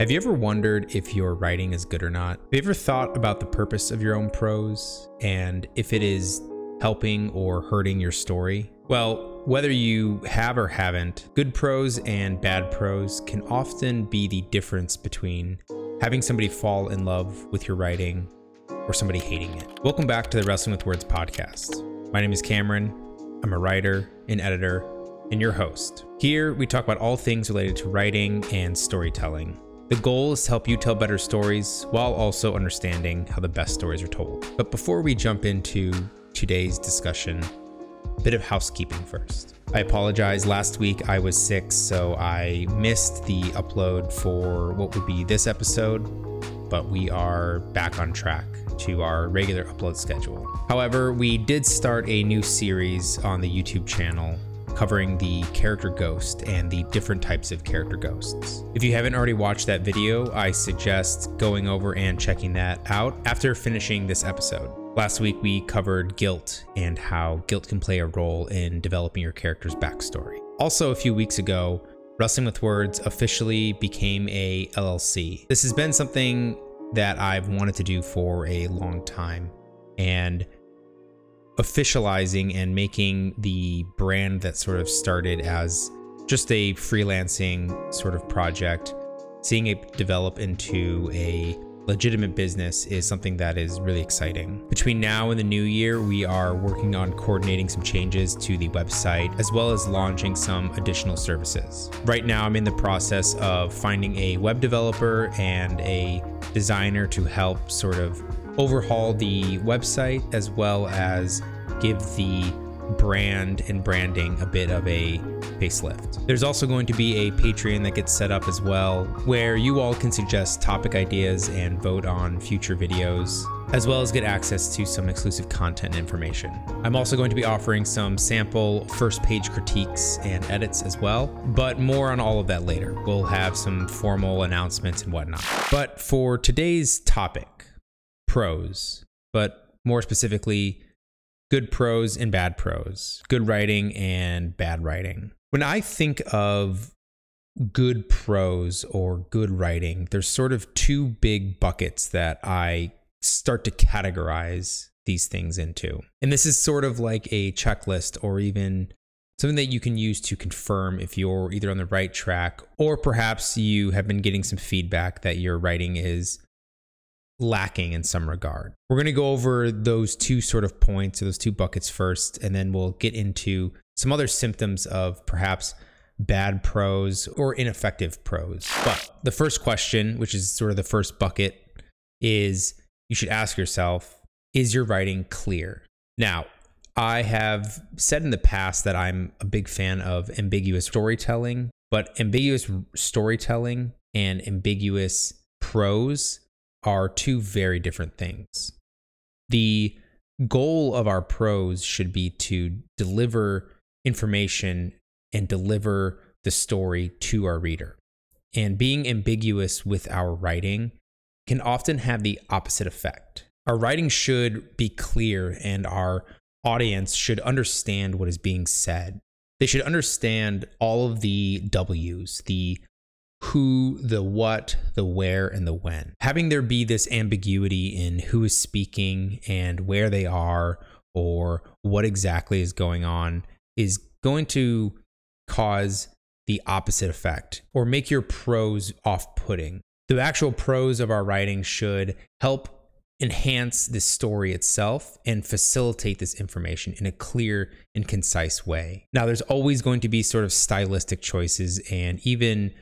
Have you ever wondered if your writing is good or not? Have you ever thought about the purpose of your own prose and if it is helping or hurting your story? Well, whether you have or haven't, good prose and bad prose can often be the difference between having somebody fall in love with your writing or somebody hating it. Welcome back to the Wrestling with Words podcast. My name is Cameron. I'm a writer, an editor, and your host. Here, we talk about all things related to writing and storytelling. The goal is to help you tell better stories while also understanding how the best stories are told. But before we jump into today's discussion, a bit of housekeeping first. I apologize. Last week I was sick, so I missed the upload for what would be this episode, but we are back on track to our regular upload schedule. However, we did start a new series on the YouTube channel covering the character ghost and the different types of character ghosts. If you haven't already watched that video, I suggest going over and checking that out after finishing this episode. Last week we covered guilt and how guilt can play a role in developing your character's backstory. Also, a few weeks ago, Wrestling with Words officially became a LLC. This has been something that I've wanted to do for a long time. And officializing and making the brand that sort of started as just a freelancing sort of project, seeing it develop into a legitimate business is something that is really exciting. Between now and the new year, we are working on coordinating some changes to the website as well as launching some additional services. Right now, I'm in the process of finding a web developer and a designer to help sort of overhaul the website as well as give the brand and branding a bit of a facelift. There's also going to be a Patreon that gets set up as well, where you all can suggest topic ideas and vote on future videos, as well as get access to some exclusive content information. I'm also going to be offering some sample first page critiques and edits as well, but more on all of that later. We'll have some formal announcements and whatnot. But for today's topic, prose, but more specifically, good prose and bad prose, good writing and bad writing. When I think of good prose or good writing, there's sort of two big buckets that I start to categorize these things into. And this is sort of like a checklist or even something that you can use to confirm if you're either on the right track or perhaps you have been getting some feedback that your writing is lacking in some regard. We're going to go over those two sort of points, or those two buckets first, and then we'll get into some other symptoms of perhaps bad prose or ineffective prose. But the first question, which is sort of the first bucket, is you should ask yourself is your writing clear? Now, I have said in the past that I'm a big fan of ambiguous storytelling, but ambiguous storytelling and ambiguous prose are two very different things. The goal of our prose should be to deliver information and deliver the story to our reader. And being ambiguous with our writing can often have the opposite effect. Our writing should be clear and our audience should understand what is being said. They should understand all of the W's, the who, the what, the where, and the when. Having there be this ambiguity in who is speaking and where they are or what exactly is going on is going to cause the opposite effect or make your prose off putting. The actual prose of our writing should help enhance the story itself and facilitate this information in a clear and concise way. Now, there's always going to be sort of stylistic choices and even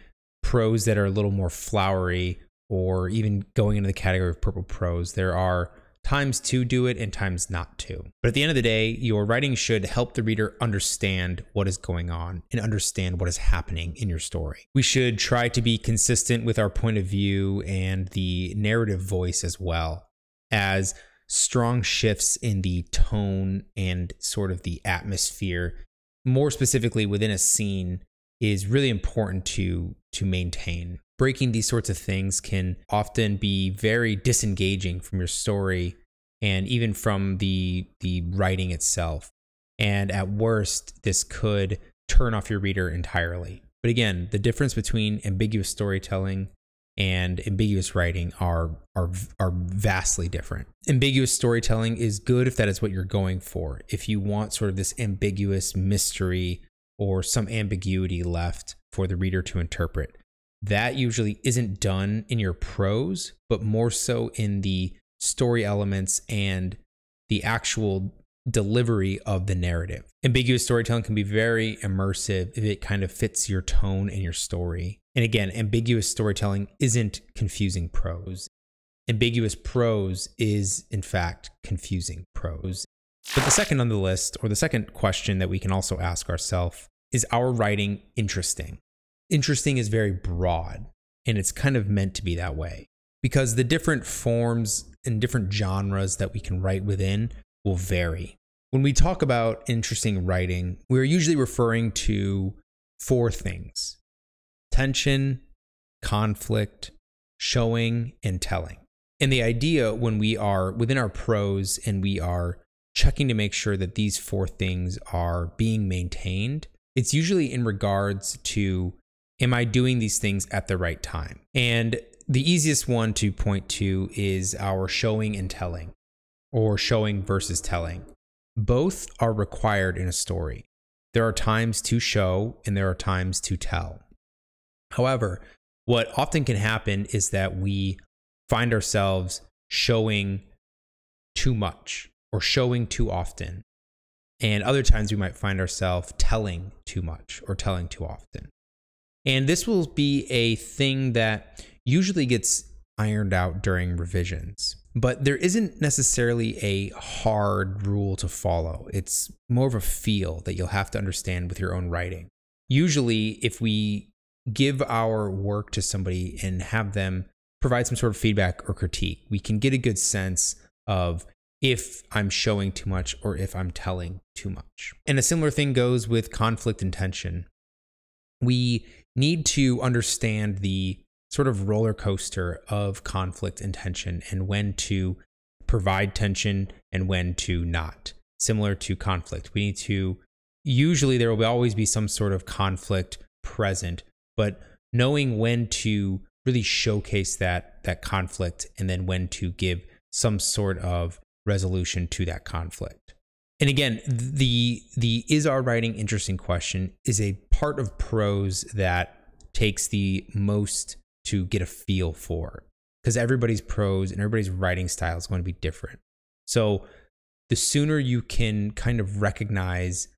prose that are a little more flowery or even going into the category of purple prose. There are times to do it and times not to. But at the end of the day, your writing should help the reader understand what is going on and understand what is happening in your story. We should try to be consistent with our point of view and the narrative voice as well as strong shifts in the tone and sort of the atmosphere, more specifically within a scene is really important to to maintain. Breaking these sorts of things can often be very disengaging from your story and even from the the writing itself. And at worst, this could turn off your reader entirely. But again, the difference between ambiguous storytelling and ambiguous writing are are are vastly different. Ambiguous storytelling is good if that is what you're going for. If you want sort of this ambiguous mystery or some ambiguity left for the reader to interpret. That usually isn't done in your prose, but more so in the story elements and the actual delivery of the narrative. Ambiguous storytelling can be very immersive if it kind of fits your tone and your story. And again, ambiguous storytelling isn't confusing prose. Ambiguous prose is, in fact, confusing prose. But the second on the list, or the second question that we can also ask ourselves, is our writing interesting? Interesting is very broad, and it's kind of meant to be that way because the different forms and different genres that we can write within will vary. When we talk about interesting writing, we're usually referring to four things tension, conflict, showing, and telling. And the idea when we are within our prose and we are checking to make sure that these four things are being maintained, it's usually in regards to am I doing these things at the right time? And the easiest one to point to is our showing and telling, or showing versus telling. Both are required in a story. There are times to show and there are times to tell. However, what often can happen is that we find ourselves showing too much or showing too often. And other times we might find ourselves telling too much or telling too often. And this will be a thing that usually gets ironed out during revisions. But there isn't necessarily a hard rule to follow. It's more of a feel that you'll have to understand with your own writing. Usually, if we give our work to somebody and have them provide some sort of feedback or critique, we can get a good sense of if I'm showing too much or if I'm telling too much. And a similar thing goes with conflict and tension. We need to understand the sort of roller coaster of conflict and tension and when to provide tension and when to not. Similar to conflict, we need to usually there will always be some sort of conflict present, but knowing when to really showcase that that conflict and then when to give some sort of resolution to that conflict. And again, the the is our writing interesting question is a part of prose that takes the most to get a feel for because everybody's prose and everybody's writing style is going to be different. So the sooner you can kind of recognize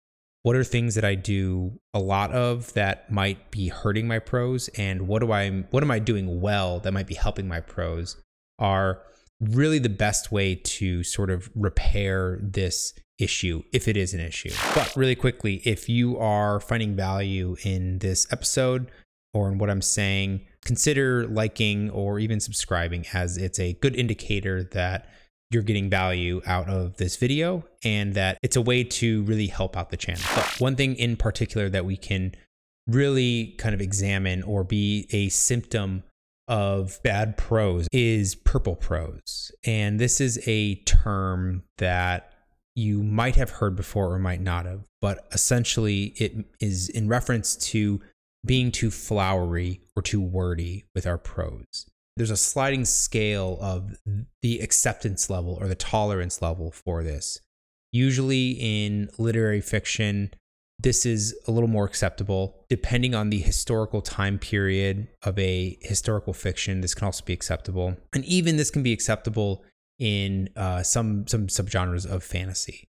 what are things that I do a lot of that might be hurting my prose and what do I what am I doing well that might be helping my prose are really the best way to sort of repair this issue if it is an issue. But really quickly, if you are finding value in this episode or in what I'm saying, consider liking or even subscribing as it's a good indicator that you're getting value out of this video and that it's a way to really help out the channel. But one thing in particular that we can really kind of examine or be a symptom of bad prose is purple prose. And this is a term that you might have heard before or might not have, but essentially it is in reference to being too flowery or too wordy with our prose. There's a sliding scale of the acceptance level or the tolerance level for this. Usually in literary fiction, this is a little more acceptable. Depending on the historical time period of a historical fiction, this can also be acceptable. And even this can be acceptable in uh, some some subgenres of fantasy.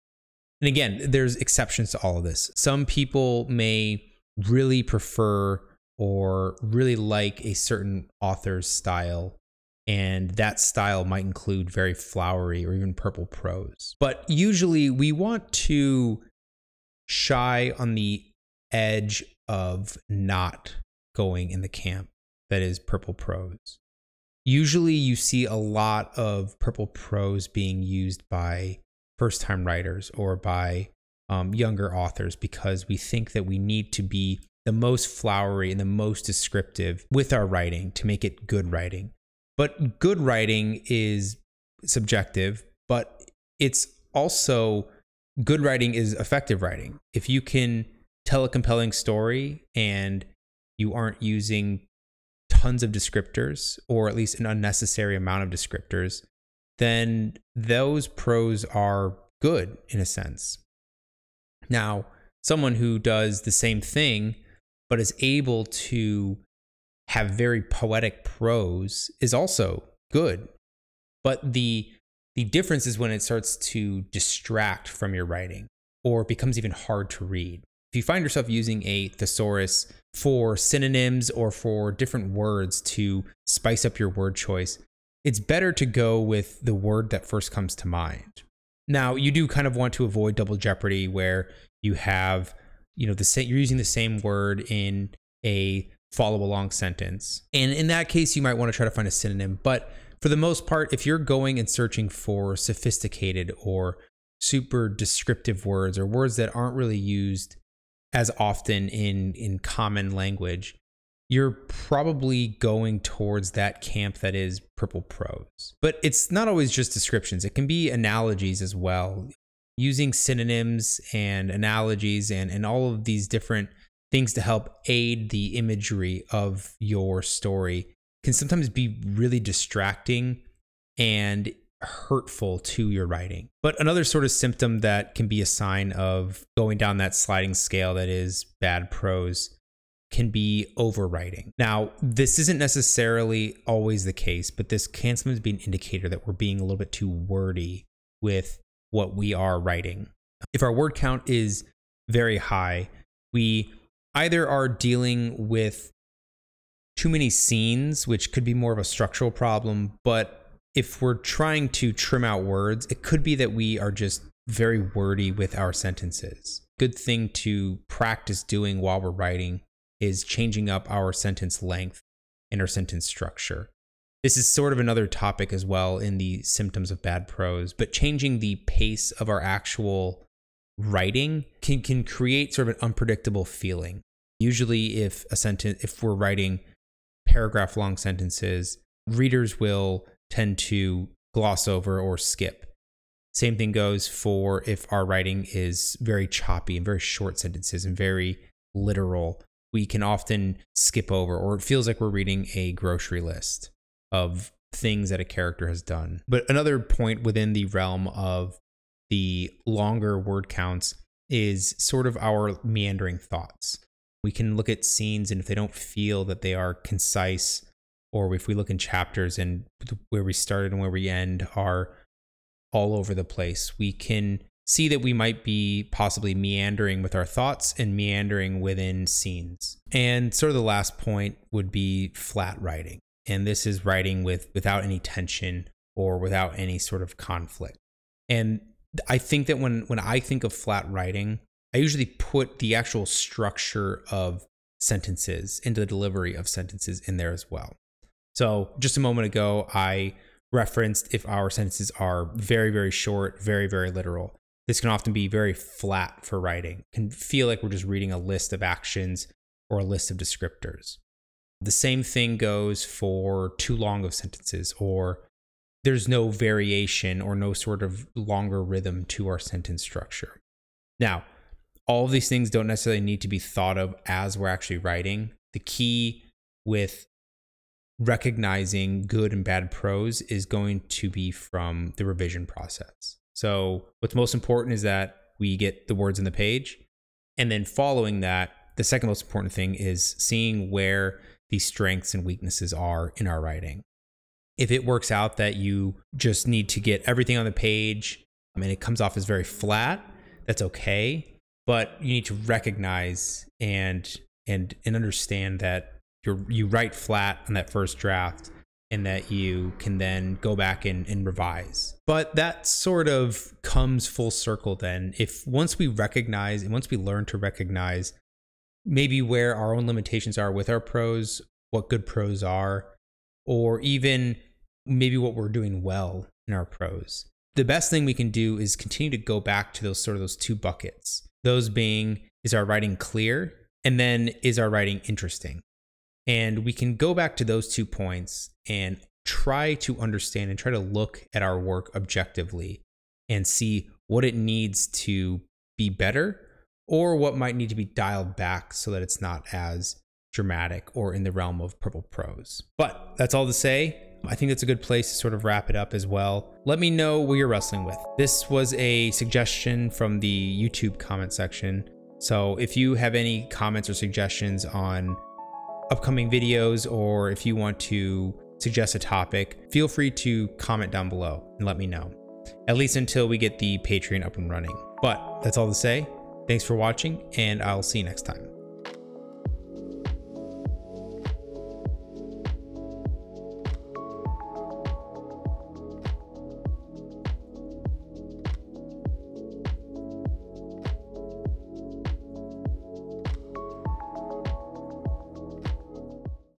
And again, there's exceptions to all of this. Some people may really prefer or really like a certain author's style and that style might include very flowery or even purple prose. But usually we want to shy on the edge of not going in the camp that is purple prose. Usually you see a lot of purple prose being used by first time writers or by um, younger authors because we think that we need to be the most flowery and the most descriptive with our writing to make it good writing. But good writing is subjective, but it's also good writing is effective writing. If you can tell a compelling story and you aren't using tons of descriptors, or at least an unnecessary amount of descriptors, then those prose are good in a sense. Now, someone who does the same thing but is able to have very poetic prose is also good. But the the difference is when it starts to distract from your writing or becomes even hard to read. If you find yourself using a thesaurus for synonyms or for different words to spice up your word choice, it's better to go with the word that first comes to mind. Now, you do kind of want to avoid double jeopardy where you have, you know, the same you're using the same word in a follow along sentence. And in that case, you might want to try to find a synonym, but for the most part, if you're going and searching for sophisticated or super descriptive words or words that aren't really used as often in in common language, you're probably going towards that camp that is purple prose. But it's not always just descriptions. It can be analogies as well. Using synonyms and analogies and, and all of these different things to help aid the imagery of your story can sometimes be really distracting and hurtful to your writing. But another sort of symptom that can be a sign of going down that sliding scale that is bad prose can be overwriting. Now, this isn't necessarily always the case, but this can sometimes be an indicator that we're being a little bit too wordy with what we are writing. If our word count is very high, we either are dealing with too many scenes, which could be more of a structural problem, but if we're trying to trim out words, it could be that we are just very wordy with our sentences. Good thing to practice doing while we're writing is changing up our sentence length and our sentence structure. This is sort of another topic as well in the symptoms of bad prose, but changing the pace of our actual writing can, can create sort of an unpredictable feeling. Usually, if a sentence, if we're writing paragraph long sentences, readers will tend to gloss over or skip. Same thing goes for if our writing is very choppy and very short sentences and very literal. We can often skip over, or it feels like we're reading a grocery list of things that a character has done. But another point within the realm of the longer word counts is sort of our meandering thoughts. We can look at scenes, and if they don't feel that they are concise or if we look in chapters and where we started and where we end are all over the place, we can see that we might be possibly meandering with our thoughts and meandering within scenes. And sort of the last point would be flat writing. And this is writing with without any tension or without any sort of conflict. And I think that when when I think of flat writing, I usually put the actual structure of sentences into the delivery of sentences in there as well. So just a moment ago, I referenced if our sentences are very, very short, very, very literal. This can often be very flat for writing, can feel like we're just reading a list of actions or a list of descriptors. The same thing goes for too long of sentences, or there's no variation or no sort of longer rhythm to our sentence structure. Now, all of these things don't necessarily need to be thought of as we're actually writing. The key with recognizing good and bad prose is going to be from the revision process. So, what's most important is that we get the words in the page. And then, following that, the second most important thing is seeing where the strengths and weaknesses are in our writing. If it works out that you just need to get everything on the page I mean, it comes off as very flat, that's okay. But you need to recognize and and and understand that you you write flat on that first draft and that you can then go back and, and revise. But that sort of comes full circle then. If once we recognize and once we learn to recognize maybe where our own limitations are with our prose, what good prose are, or even maybe what we're doing well in our prose. The best thing we can do is continue to go back to those sort of those two buckets. Those being is our writing clear and then is our writing interesting? And we can go back to those two points and try to understand and try to look at our work objectively and see what it needs to be better or what might need to be dialed back so that it's not as dramatic or in the realm of purple prose. But that's all to say. I think that's a good place to sort of wrap it up as well. Let me know what you're wrestling with. This was a suggestion from the YouTube comment section. So if you have any comments or suggestions on upcoming videos or if you want to suggest a topic, feel free to comment down below and let me know. At least until we get the Patreon up and running. But that's all to say. Thanks for watching, and I'll see you next time.